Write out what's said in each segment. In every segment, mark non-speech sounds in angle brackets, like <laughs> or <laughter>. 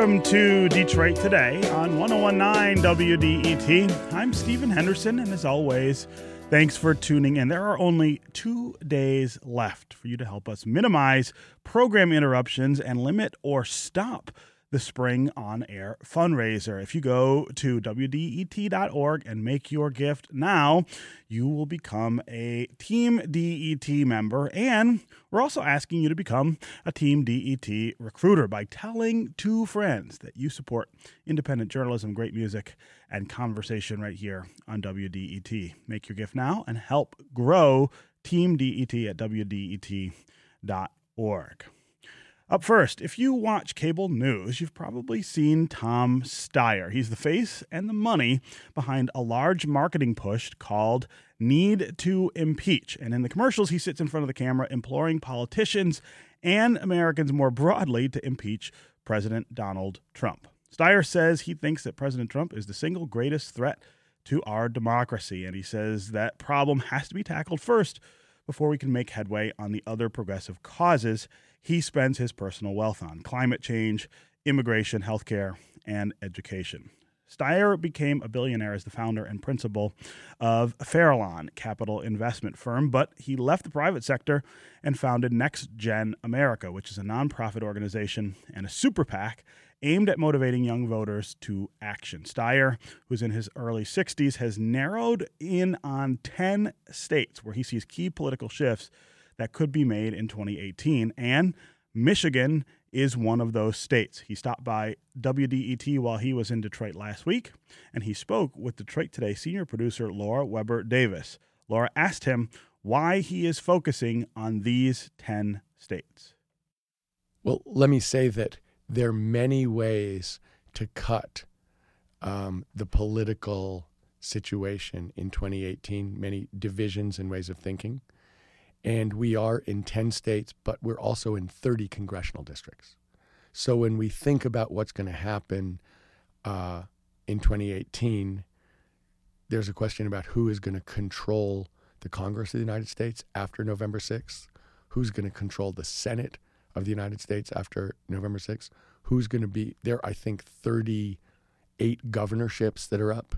Welcome to Detroit Today on 1019 WDET. I'm Stephen Henderson, and as always, thanks for tuning in. There are only two days left for you to help us minimize program interruptions and limit or stop the Spring On Air fundraiser. If you go to WDET.org and make your gift now, you will become a Team DET member. And we're also asking you to become a Team DET recruiter by telling two friends that you support independent journalism, great music, and conversation right here on WDET. Make your gift now and help grow Team DET at WDET.org. Up first, if you watch cable news, you've probably seen Tom Steyer. He's the face and the money behind a large marketing push called Need to Impeach. And in the commercials, he sits in front of the camera imploring politicians and Americans more broadly to impeach President Donald Trump. Steyer says he thinks that President Trump is the single greatest threat to our democracy, and he says that problem has to be tackled first before we can make headway on the other progressive causes he spends his personal wealth on climate change, immigration, healthcare, and education. Steyer became a billionaire as the founder and principal of Farallon Capital Investment Firm, but he left the private sector and founded Next Gen America, which is a nonprofit organization and a super PAC aimed at motivating young voters to action. Steyer, who's in his early 60s, has narrowed in on 10 states where he sees key political shifts that could be made in 2018. And Michigan is one of those states. He stopped by WDET while he was in Detroit last week, and he spoke with Detroit Today senior producer Laura Weber Davis. Laura asked him why he is focusing on these 10 states. Well, let me say that there are many ways to cut um, the political situation in 2018, many divisions and ways of thinking. And we are in 10 states, but we're also in 30 congressional districts. So when we think about what's going to happen uh, in 2018, there's a question about who is going to control the Congress of the United States after November 6th, who's going to control the Senate of the United States after November 6th, who's going to be there, I think, 38 governorships that are up,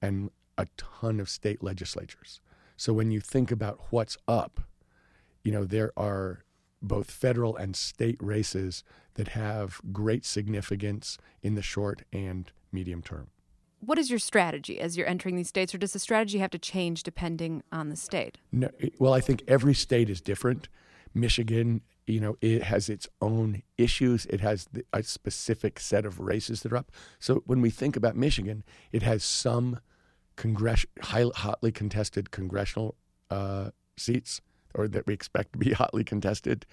and a ton of state legislatures. So when you think about what's up, you know, there are both federal and state races that have great significance in the short and medium term. What is your strategy as you're entering these states, or does the strategy have to change depending on the state? No, well, I think every state is different. Michigan, you know, it has its own issues. It has a specific set of races that are up. So when we think about Michigan, it has some congress hotly contested congressional uh, seats, or that we expect to be <laughs> hotly contested.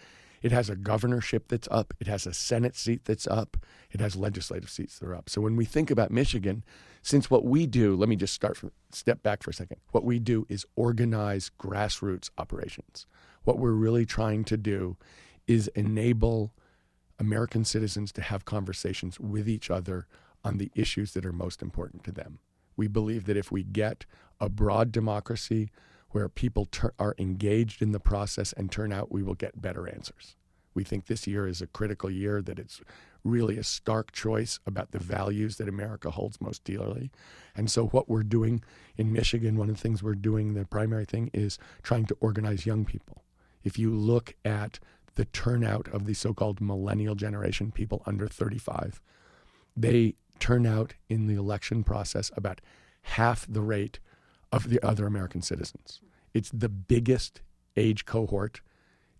It has a governorship that's up. It has a Senate seat that's up. It has legislative seats that are up. So when we think about Michigan, since what we do, let me just start from step back for a second. What we do is organize grassroots operations. What we're really trying to do is enable American citizens to have conversations with each other on the issues that are most important to them. We believe that if we get a broad democracy where people ter- are engaged in the process and turn out, we will get better answers. We think this year is a critical year, that it's really a stark choice about the values that America holds most dearly. And so, what we're doing in Michigan, one of the things we're doing, the primary thing, is trying to organize young people. If you look at the turnout of the so called millennial generation, people under 35, they turn out in the election process about half the rate of the other American citizens. It's the biggest age cohort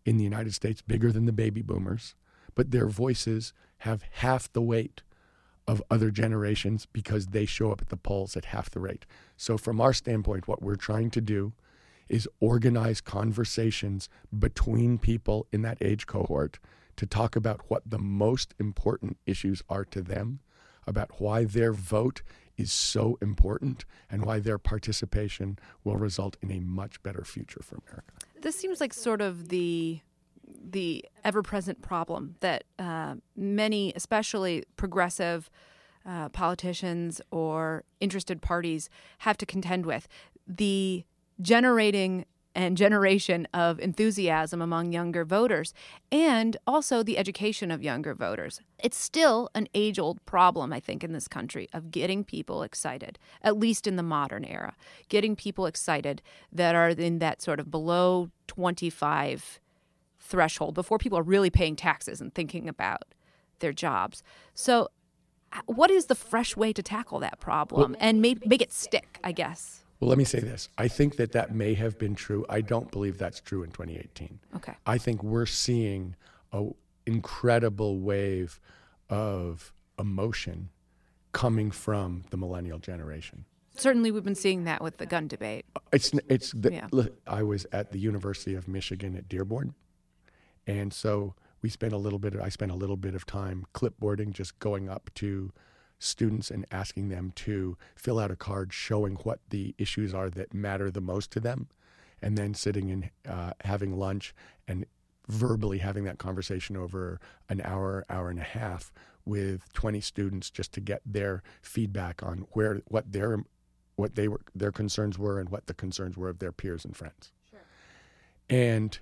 in the United States, bigger than the baby boomers, but their voices have half the weight of other generations because they show up at the polls at half the rate. So, from our standpoint, what we're trying to do is organize conversations between people in that age cohort to talk about what the most important issues are to them about why their vote is so important and why their participation will result in a much better future for America. This seems like sort of the the ever-present problem that uh, many, especially progressive uh, politicians or interested parties, have to contend with: the generating and generation of enthusiasm among younger voters, and also the education of younger voters. It's still an age old problem, I think, in this country of getting people excited, at least in the modern era, getting people excited that are in that sort of below 25 threshold before people are really paying taxes and thinking about their jobs. So, uh, what is the fresh way to tackle that problem and make, make it stick, I guess? Well, let me say this. I think that that may have been true. I don't believe that's true in 2018. Okay. I think we're seeing an incredible wave of emotion coming from the millennial generation. Certainly, we've been seeing that with the gun debate. Uh, it's it's. The, yeah. I was at the University of Michigan at Dearborn, and so we spent a little bit. Of, I spent a little bit of time clipboarding, just going up to students and asking them to fill out a card showing what the issues are that matter the most to them, and then sitting and uh, having lunch and verbally having that conversation over an hour, hour and a half with 20 students just to get their feedback on where what their what they were their concerns were and what the concerns were of their peers and friends. Sure. And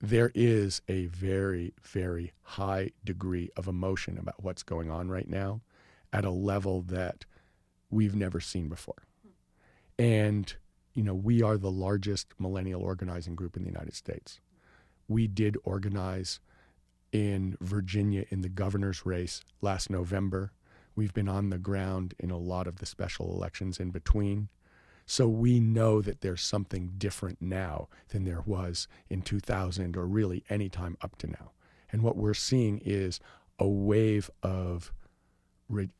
there is a very, very high degree of emotion about what's going on right now at a level that we've never seen before. And, you know, we are the largest millennial organizing group in the United States. We did organize in Virginia in the governor's race last November. We've been on the ground in a lot of the special elections in between. So we know that there's something different now than there was in 2000 or really any time up to now. And what we're seeing is a wave of,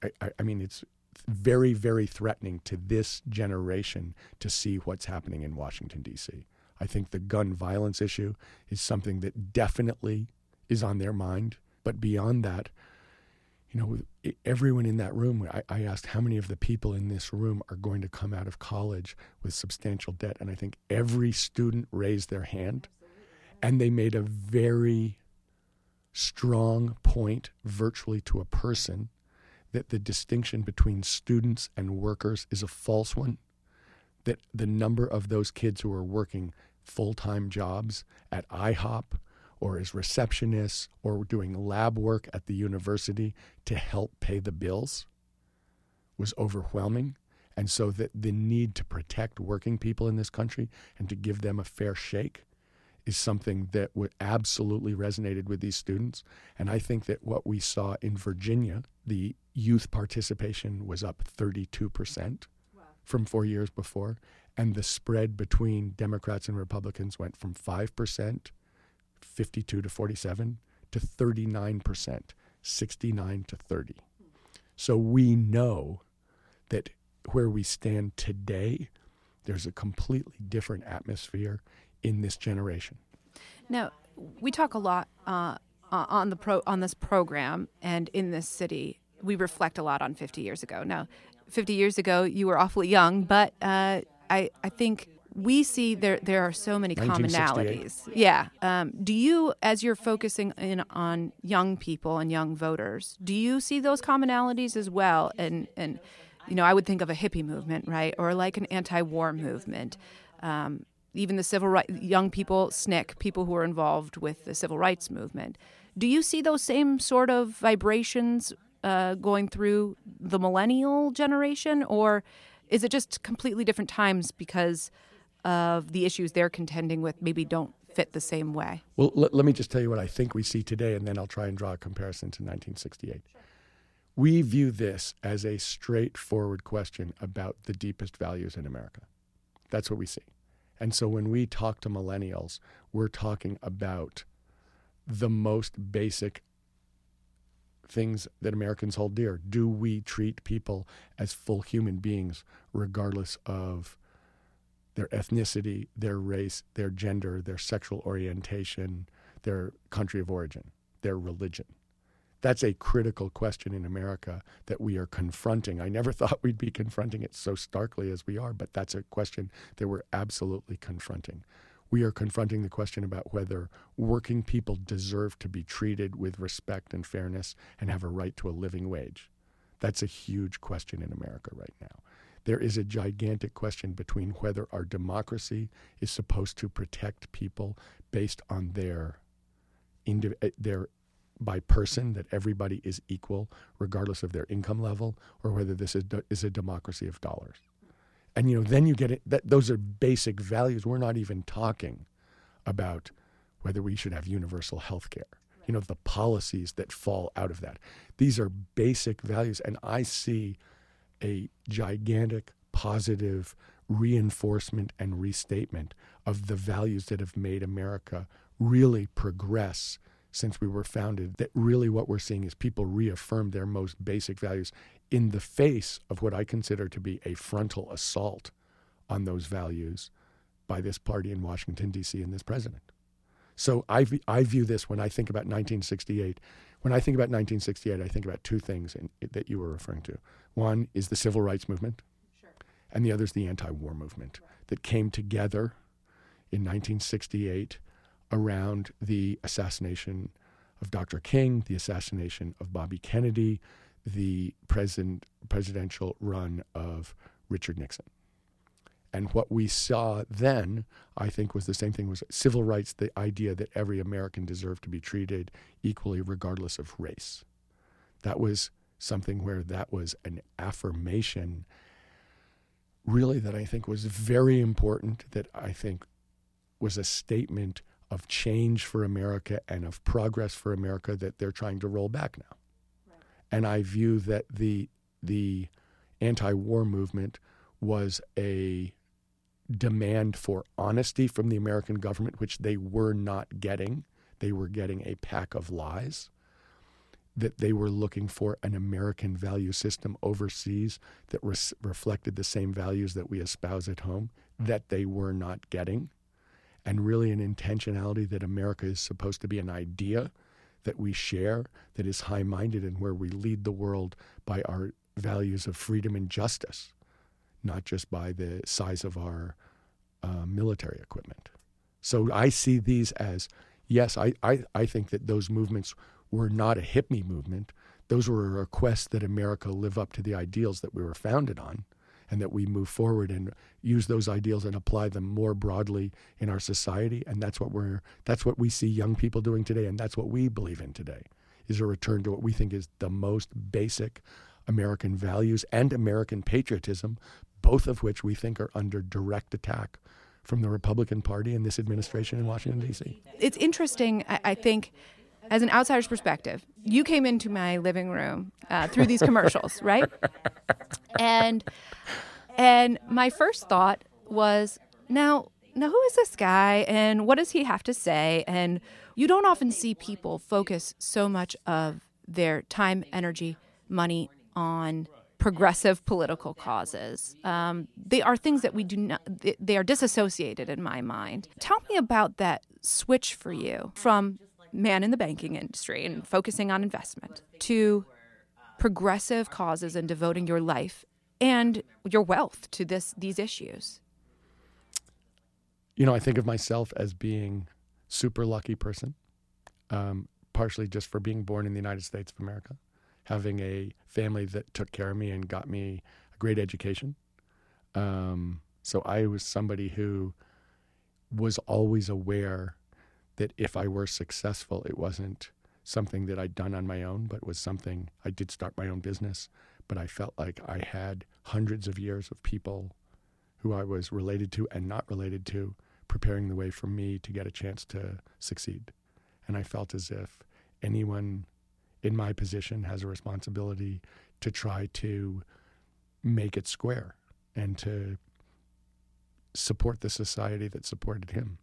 I, I mean, it's very, very threatening to this generation to see what's happening in Washington, D.C. I think the gun violence issue is something that definitely is on their mind. But beyond that, you know, everyone in that room, I, I, asked how many of the people in this room are going to come out of college with substantial debt. And I think every student raised their hand and they made a very strong point, virtually to a person, that the distinction between students and workers is a false one. That the number of those kids who are working full time jobs at IHOP or as receptionists or doing lab work at the university to help pay the bills was overwhelming. And so that the need to protect working people in this country and to give them a fair shake is something that would absolutely resonated with these students. And I think that what we saw in Virginia, the youth participation was up 32% wow. from four years before. And the spread between Democrats and Republicans went from 5% 52 to 47 to 39%, 69 to 30. So we know that where we stand today, there's a completely different atmosphere in this generation. Now, we talk a lot uh, on the pro on this program and in this city. We reflect a lot on 50 years ago. Now, 50 years ago, you were awfully young, but uh, I I think we see there there are so many commonalities. Yeah. Um, do you, as you're focusing in on young people and young voters, do you see those commonalities as well? And and you know, I would think of a hippie movement, right, or like an anti-war movement. Um, even the civil rights, young people, SNCC, people who are involved with the civil rights movement. Do you see those same sort of vibrations uh, going through the millennial generation, or is it just completely different times because of the issues they're contending with maybe don't fit the same way. Well, let, let me just tell you what I think we see today, and then I'll try and draw a comparison to 1968. We view this as a straightforward question about the deepest values in America. That's what we see. And so when we talk to millennials, we're talking about the most basic things that Americans hold dear. Do we treat people as full human beings, regardless of their ethnicity, their race, their gender, their sexual orientation, their country of origin, their religion. That's a critical question in America that we are confronting. I never <laughs> thought we'd be confronting it so starkly as we are, but that's a question that we're absolutely confronting. We are confronting the question about whether working people deserve to be treated with respect and fairness and have a right to a living wage. That's a huge question in America right now there is a gigantic question between whether our democracy is supposed to protect people based on their eh, their by person that everybody is equal regardless of their income level or whether this is, is a democracy of dollars and you know then you get it that those are basic values. We're not even talking about whether we should have universal health care you know the policies that fall out of that. These are basic values and i see a gigantic positive reinforcement and restatement of the values that have made america really progress since we were founded that really what we're seeing is people reaffirm their most basic values in the face of what I consider to be a frontal assault on those values by this party in Washington, D.C., and this president. So I, I view this when I think about 1968. When I think about 1968, I think about two things in, that you were referring to. One is the civil rights movement, sure. and the other is the anti war movement right. that came together in 1968 around the assassination of Dr. King, the assassination of Bobby Kennedy, the president, presidential run of Richard Nixon. And what we saw then, I think, was the same thing was civil rights, the idea that every American deserved to be treated equally regardless of race. That was something where that was an affirmation really that I think was very important, that I think was a statement of change for America and of progress for America that they're trying to roll back now. And I view that the the anti-war movement was a demand for honesty from the American government, which they were not getting. They were getting a pack of lies. That they were looking for an American value system overseas that res- reflected the same values that we espouse at home, that they were not getting and really an intentionality that America is supposed to be an idea that we share, that is high minded, and where we lead the world by our values of freedom and justice, not just by the size of our uh, military equipment. So I see these as yes, I, I, I think that those movements were not a hippie movement. Those were a request that America live up to the ideals that we were founded on and that we move forward and use those ideals and apply them more broadly in our society. And that's what we're that's what we see young people doing today, and that's what we believe in today is a return to what we think is the most basic American values and American patriotism, both of which we think are under direct attack from the Republican Party and this administration in Washington, D.C. It's interesting, I, I think, as an outsider's perspective, you came into my living room uh, through these commercials, right? And and my first thought was, now, now who is this guy and what does he have to say? And you don't often see people focus so much of their time, energy, money on progressive political causes. Um, they are things that we do not, they are disassociated in my mind. Tell me about that switch for you from man in the banking industry and focusing on investment to progressive causes and devoting your life and your wealth to this these issues. You know, I think of myself as being super lucky person, um, partially just for being born in the United States of America, having a family that took care of me and got me a great education. Um, so I was somebody who was always aware that if I were successful, it wasn't something that I'd done on my own, but was something I did start my own business. But I felt like I had hundreds of years of people who I was related to and not related to preparing the way for me to get a chance to succeed. And I felt as if anyone in my position has a responsibility to try to make it square and to support the society that supported him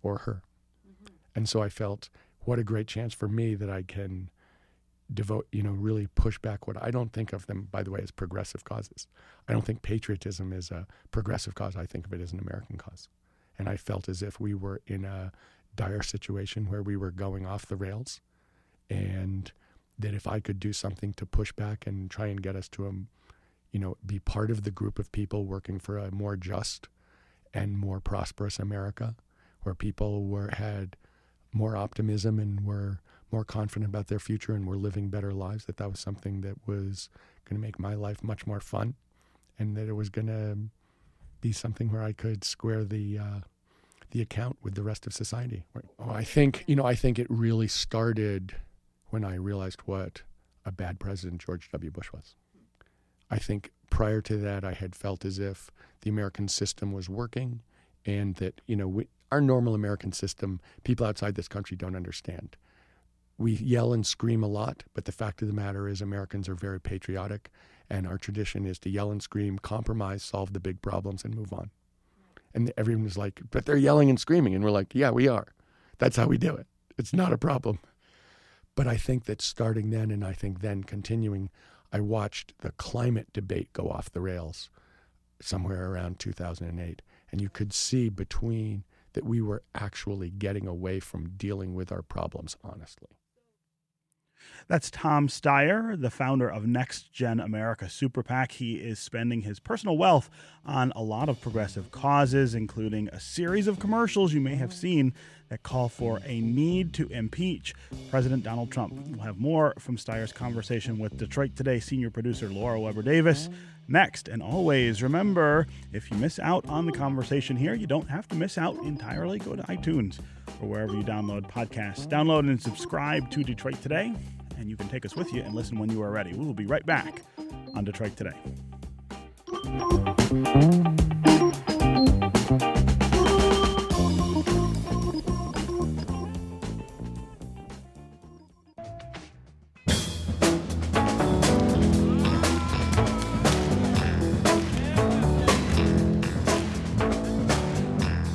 or her. Mm-hmm. And so I felt, what a great chance for me that I can devote, you know, really push back what I don't think of them, by the way, as progressive causes. I don't think patriotism is a progressive cause. I think of it as an American cause. And I felt as if we were in a dire situation where we were going off the rails and that if I could do something to push back and try and get us to a, you know, be part of the group of people working for a more just and more prosperous America where people were had more optimism and were more confident about their future and were living better lives, that that was something that was going to make my life much more fun and that it was going to be something where I could square the uh, the account with the rest of society. Oh, I think you know I think it really started when I realized what a bad president George W. Bush was. I think prior to that I had felt as if the American system was working, and that you know we, our normal American system people outside this country don't understand. We yell and scream a lot, but the fact of the matter is Americans are very patriotic and our tradition is to yell and scream, compromise, solve the big problems, and move on. And everyone is like, but they're yelling and screaming. And we're like, yeah, we are. That's how we do it. It's not a problem. But I think that starting then, and I think then continuing, I watched the climate debate go off the rails somewhere around 2008. And you could see between that we were actually getting away from dealing with our problems honestly. That's Tom Steyer, the founder of Next Gen America Super PAC. He is spending his personal wealth on a lot of progressive causes, including a series of commercials you may have seen that call for a need to impeach President Donald Trump. We'll have more from Steyer's conversation with Detroit Today senior producer Laura Weber Davis next. And always remember if you miss out on the conversation here, you don't have to miss out entirely. Go to iTunes or wherever you download podcasts. Download and subscribe to Detroit Today and you can take us with you and listen when you are ready. We will be right back on Detroit Today.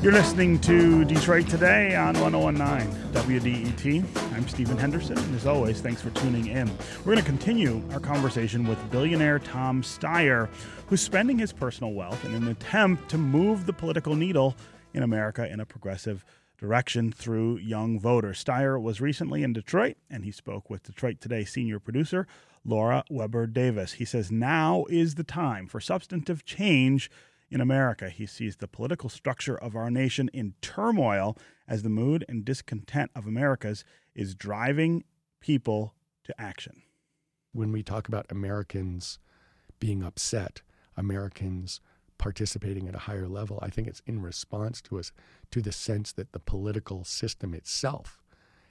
You're listening to Detroit Today on 1019 WDET. I'm Stephen Henderson, and as always, thanks for tuning in. We're going to continue our conversation with billionaire Tom Steyer, who's spending his personal wealth in an attempt to move the political needle in America in a progressive direction through young voters. Steyer was recently in Detroit, and he spoke with Detroit Today senior producer Laura Weber Davis. He says now is the time for substantive change in America. He sees the political structure of our nation in turmoil as the mood and discontent of Americans is driving people to action. When we talk about Americans being upset, Americans participating at a higher level, I think it's in response to us to the sense that the political system itself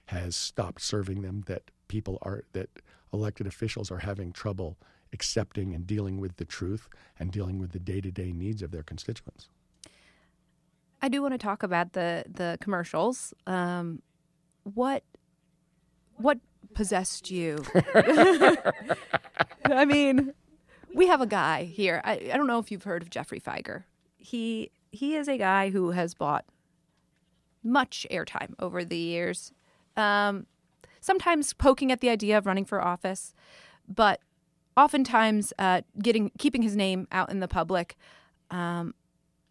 has stopped serving them, that people are that elected officials are having trouble accepting and dealing with the truth and dealing with the day-to-day needs of their constituents. I do want to talk about the the commercials. Um, what what possessed you? <laughs> I mean, we have a guy here. I, I don't know if you've heard of Geoffrey Fieger. He he is a guy who has bought much airtime over the years. Um, sometimes poking at the idea of running for office, but oftentimes uh, getting keeping his name out in the public um,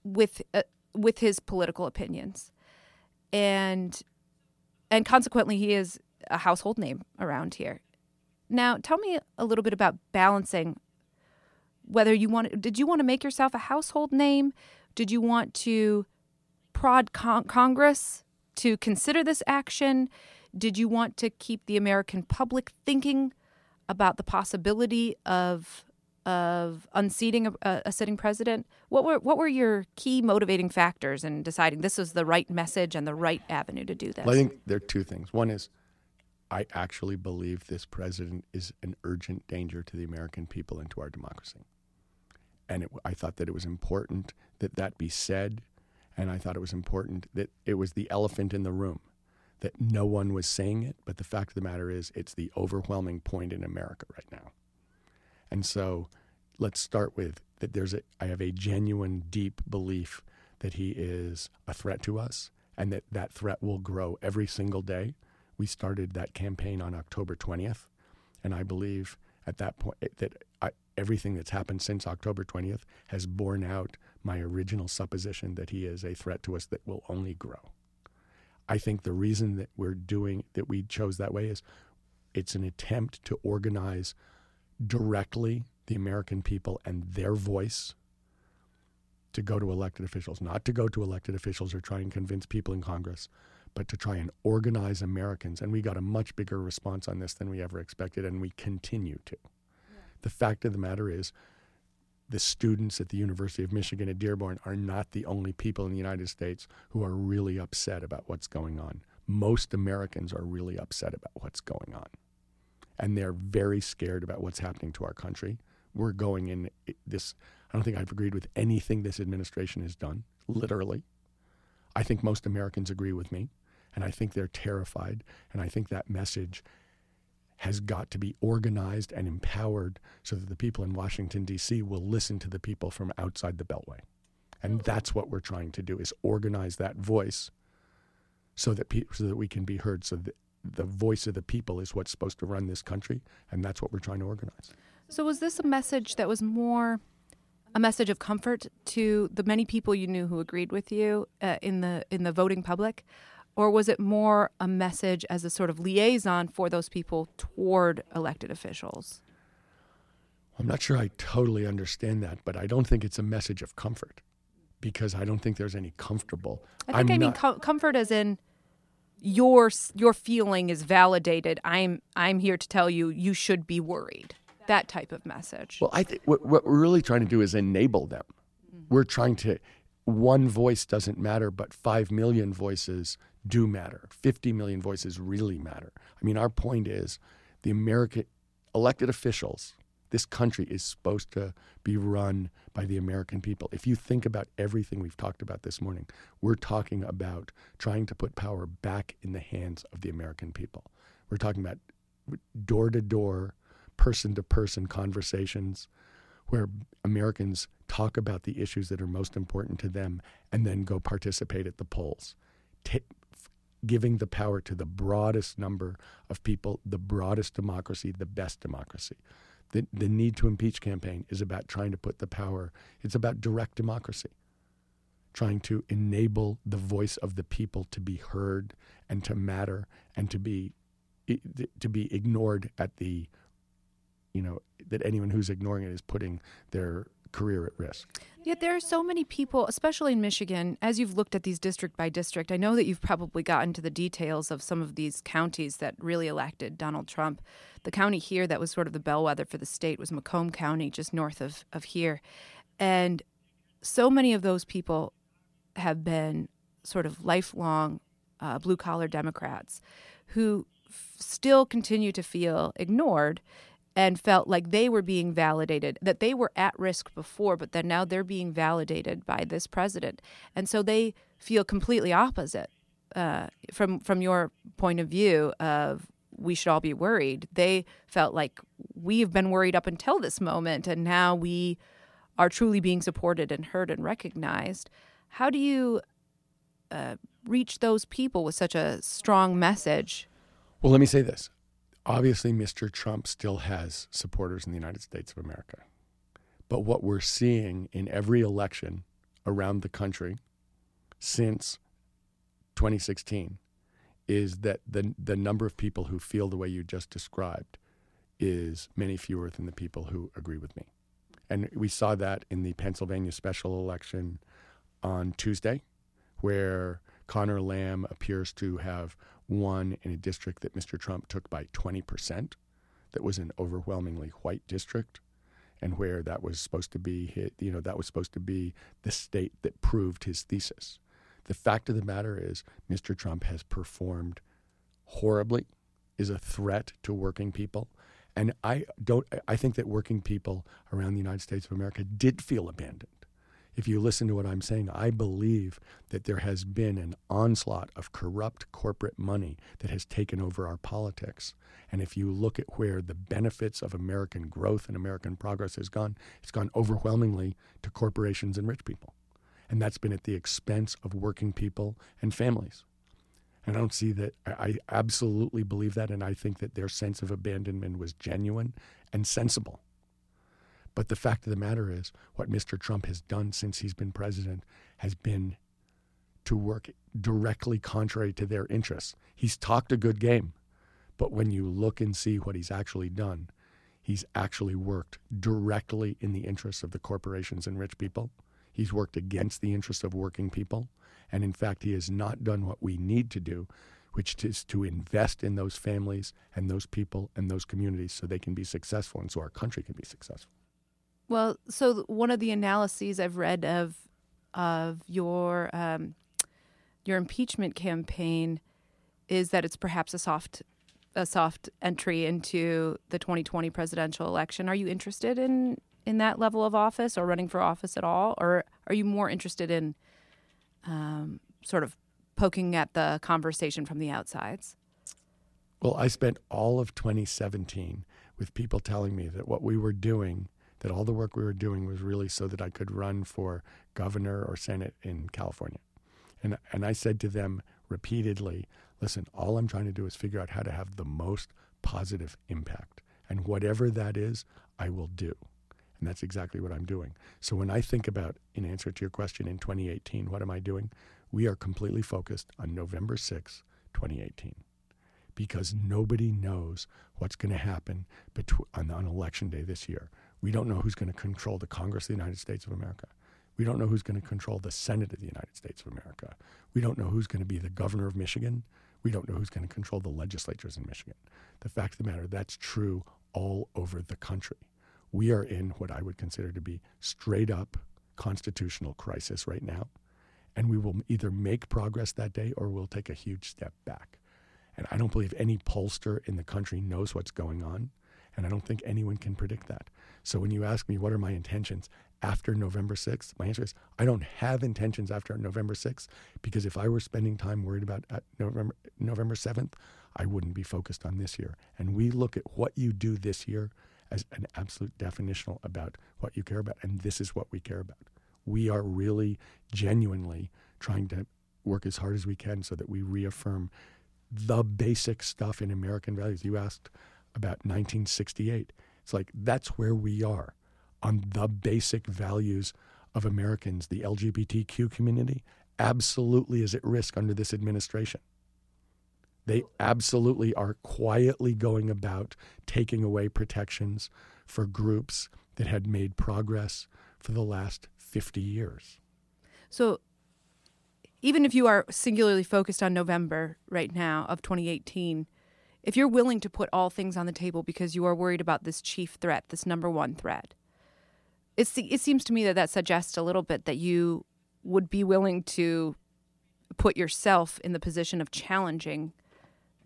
with uh, with his political opinions, and and consequently, he is a household name around here. Now, tell me a little bit about balancing whether you want did you want to make yourself a household name? Did you want to prod con- Congress to consider this action? Did you want to keep the American public thinking about the possibility of of unseating a, a, sitting president. What were what were your key motivating factors in deciding this was the right message and the right avenue to do this? Well, I think there are two things. One is I actually believe this president is an urgent danger to the American people and to our democracy. And it, I thought that it was important that that be said, and I thought it was important that it was the elephant in the room that no one was saying it, but the fact of the matter is, it's the overwhelming point in America right now. And so let's start with that there's a, I have a genuine, deep belief that he is a threat to us and that that threat will grow every single day. We started that campaign on October 20th, and I believe at that point eh, that I, everything that's happened since October 20th has borne out my original supposition that he is a threat to us that will only grow. I think the reason that we're doing that we chose that way is it's an attempt to organize directly the American people and their voice to go to elected officials, not to go to elected officials or try and convince people in Congress, but to try and organize Americans. And we got a much bigger response on this than we ever expected, and we continue to. Yeah. The fact of the matter is, the students at the University of Michigan at Dearborn are not the only people in the United States who are really upset about what's going on. Most Americans are really upset about what's going on. And they're very scared about what's happening to our country. We're going in this, I don't think I've agreed with anything this administration has done, literally. I think most Americans agree with me, and I think they're terrified. And I think that message has got to be organized and empowered so that the people in Washington D.C. will listen to the people from outside the beltway. And that's what we're trying to do is organize that voice so that pe- so that we can be heard so that the voice of the people is what's supposed to run this country and that's what we're trying to organize. So was this a message that was more a message of comfort to the many people you knew who agreed with you uh, in the in the voting public or was it more a message as a sort of liaison for those people toward elected officials? I'm not sure I totally understand that, but I don't think it's a message of comfort because I don't think there's any comfortable. I think I'm i mean com- comfort as in your your feeling is validated. I'm I'm here to tell you you should be worried. That type of message. Well, I think what, what we're really trying to do is enable them. Mm-hmm. We're trying to one voice doesn't matter, but five million voices do matter. 50 million voices really matter. I mean, our point is the American elected officials, this country is supposed to be run by the American people. If you think about everything we've talked about this morning, we're talking about trying to put power back in the hands of the American people. We're talking about door to door, person to person conversations where Americans talk about the issues that are most important to them and then go participate at the polls. Giving the power to the broadest number of people, the broadest democracy, the best democracy. The, the need to impeach campaign is about trying to put the power, it's about direct democracy, trying to enable the voice of the people to be heard and to matter and to be to be ignored at the you know that anyone who's ignoring it is putting their career at risk. Yet there are so many people, especially in Michigan, as you've looked at these district by district. I know that you've probably gotten to the details of some of these counties that really elected Donald Trump. The county here that was sort of the bellwether for the state was Macomb County, just north of, of here. And so many of those people have been sort of lifelong uh, blue collar Democrats who f- still continue to feel ignored and felt like they were being validated, that they were at risk before, but that now they're being validated by this president. And so they feel completely opposite uh, from from your point of view of we should all be worried. They felt like we've been worried up until this moment, and now we are truly being supported and heard and recognized. How do you uh, reach those people with such a strong message? Well, let me say this obviously, Mr. Trump still has supporters in the United States of America. But what we're seeing in every election around the country since 2016 is that the, the number of people who feel the way you just described is many fewer than the people who agree with me. And we saw that in the Pennsylvania special election on Tuesday, where Connor Lamb appears to have won in a district that Mr. Trump took by 20%, that was an overwhelmingly white district, and where that was supposed to be, you know, that was supposed to be the state that proved his thesis. The fact of the matter is, Mr. Trump has performed horribly, is a threat to working people. And I don't I think that working people around the United States of America did feel abandoned if you listen to what I'm saying, I believe that there has been an onslaught of corrupt corporate money that has taken over our politics. And if you look at where the benefits of American growth and American progress has gone, it's gone overwhelmingly to corporations and rich people. And that's been at the expense of working people and families. And I don't see that. I absolutely believe that. And I think that their sense of abandonment was genuine and sensible. But the fact of the matter is, what Mr. Trump has done since he's been president has been to work directly contrary to their interests. He's talked a good game, but when you look and see what he's actually done, he's actually worked directly in the interests of the corporations and rich people. He's worked against the interests of working people. And in fact, he has not done what we need to do, which is to invest in those families and those people and those communities so they can be successful and so our country can be successful. Well, so one of the analyses I've read of of your um, your impeachment campaign is that it's perhaps a soft a soft entry into the 2020 presidential election. Are you interested in in that level of office or running for office at all, or are you more interested in um, sort of poking at the conversation from the outsides? Well, I spent all of 2017 with people telling me that what we were doing, that all the work we were doing was really so that I could run for governor or senate in California. And, and I said to them repeatedly, listen, all I'm trying to do is figure out how to have the most positive impact. And whatever that is, I will do. And that's exactly what I'm doing. So when I think about, in answer to your question, in 2018, what am I doing? We are completely focused on November 6, 2018, because nobody knows what's going to happen on, on election day this year. We don't know who's going to control the Congress of the United States of America. We don't know who's going to control the Senate of the United States of America. We don't know who's going to be the governor of Michigan. We don't know who's going to control the legislatures in Michigan. The fact of the matter, that's true all over the country. We are in what I would consider to be straight up constitutional crisis right now. And we will either make progress that day or we'll take a huge step back. And I don't believe any pollster in the country knows what's going on. And I don't think anyone can predict that. So when you ask me what are my intentions after November 6th, my answer is I don't have intentions after November 6th because if I were spending time worried about uh, November November 7th, I wouldn't be focused on this year. And we look at what you do this year as an absolute definitional about what you care about. And this is what we care about. We are really genuinely trying to work as hard as we can so that we reaffirm the basic stuff in American values. You asked about 1968. It's like that's where we are on the basic values of Americans. The LGBTQ community absolutely is at risk under this administration. They absolutely are quietly going about taking away protections for groups that had made progress for the last 50 years. So, even if you are singularly focused on November right now of 2018, if you're willing to put all things on the table because you are worried about this chief threat, this number one threat, it's, it seems to me that that suggests a little bit that you would be willing to put yourself in the position of challenging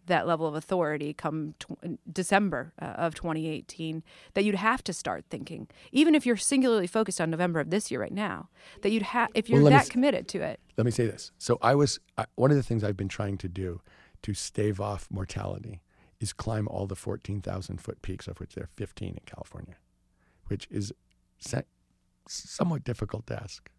that level of authority come t- December uh, of 2018 that you'd have to start thinking even if you're singularly focused on November of this year right now that you'd have if you're well, that committed to it. let me say this. So I was I, one of the things I've been trying to do to stave off mortality is climb all the 14,000 foot peaks, of which there are 15 in California, which is somewhat difficult task.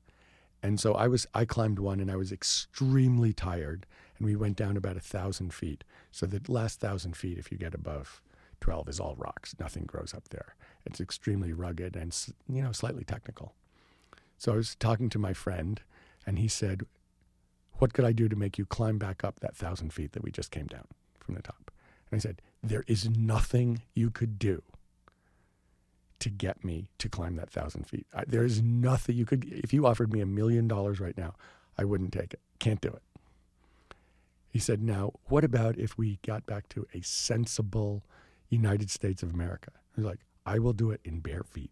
And so I was I climbed one and I was extremely tired and we went down about a thousand feet. So the last thousand feet, if you get above 12, is all rocks. Nothing grows up there. It's extremely rugged and you know slightly technical. So I was talking to my friend and he said, "What could I do to make you climb back up that thousand feet that we just came down from the top?" And I said, There is nothing you could do to get me to climb that thousand feet. I, there is nothing you could, if you offered me a million dollars right now, I wouldn't take it. Can't do it. He said, Now, what about if we got back to a sensible United States of America? Was like, I will do it in bare feet.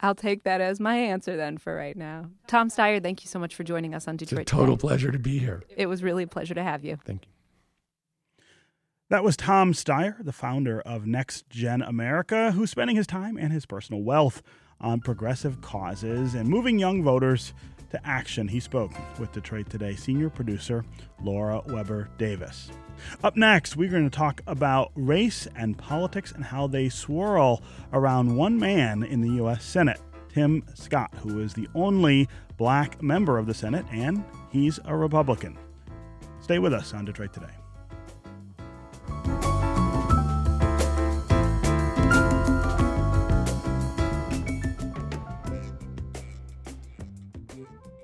I'll take that as my answer then for right now. Tom Steyer, thank you so much for joining us on Detroit. It's a total today. pleasure to be here. It was really a pleasure to have you. Thank you. That was Tom Steyer, the founder of Next Gen America, who's spending his time and his personal wealth on progressive causes and moving young voters to action. He spoke with Detroit Today senior producer Laura Weber Davis. Up next, we're going to talk about race and politics and how they swirl around one man in the U.S. Senate, Tim Scott, who is the only black member of the Senate, and he's a Republican. Stay with us on Detroit Today.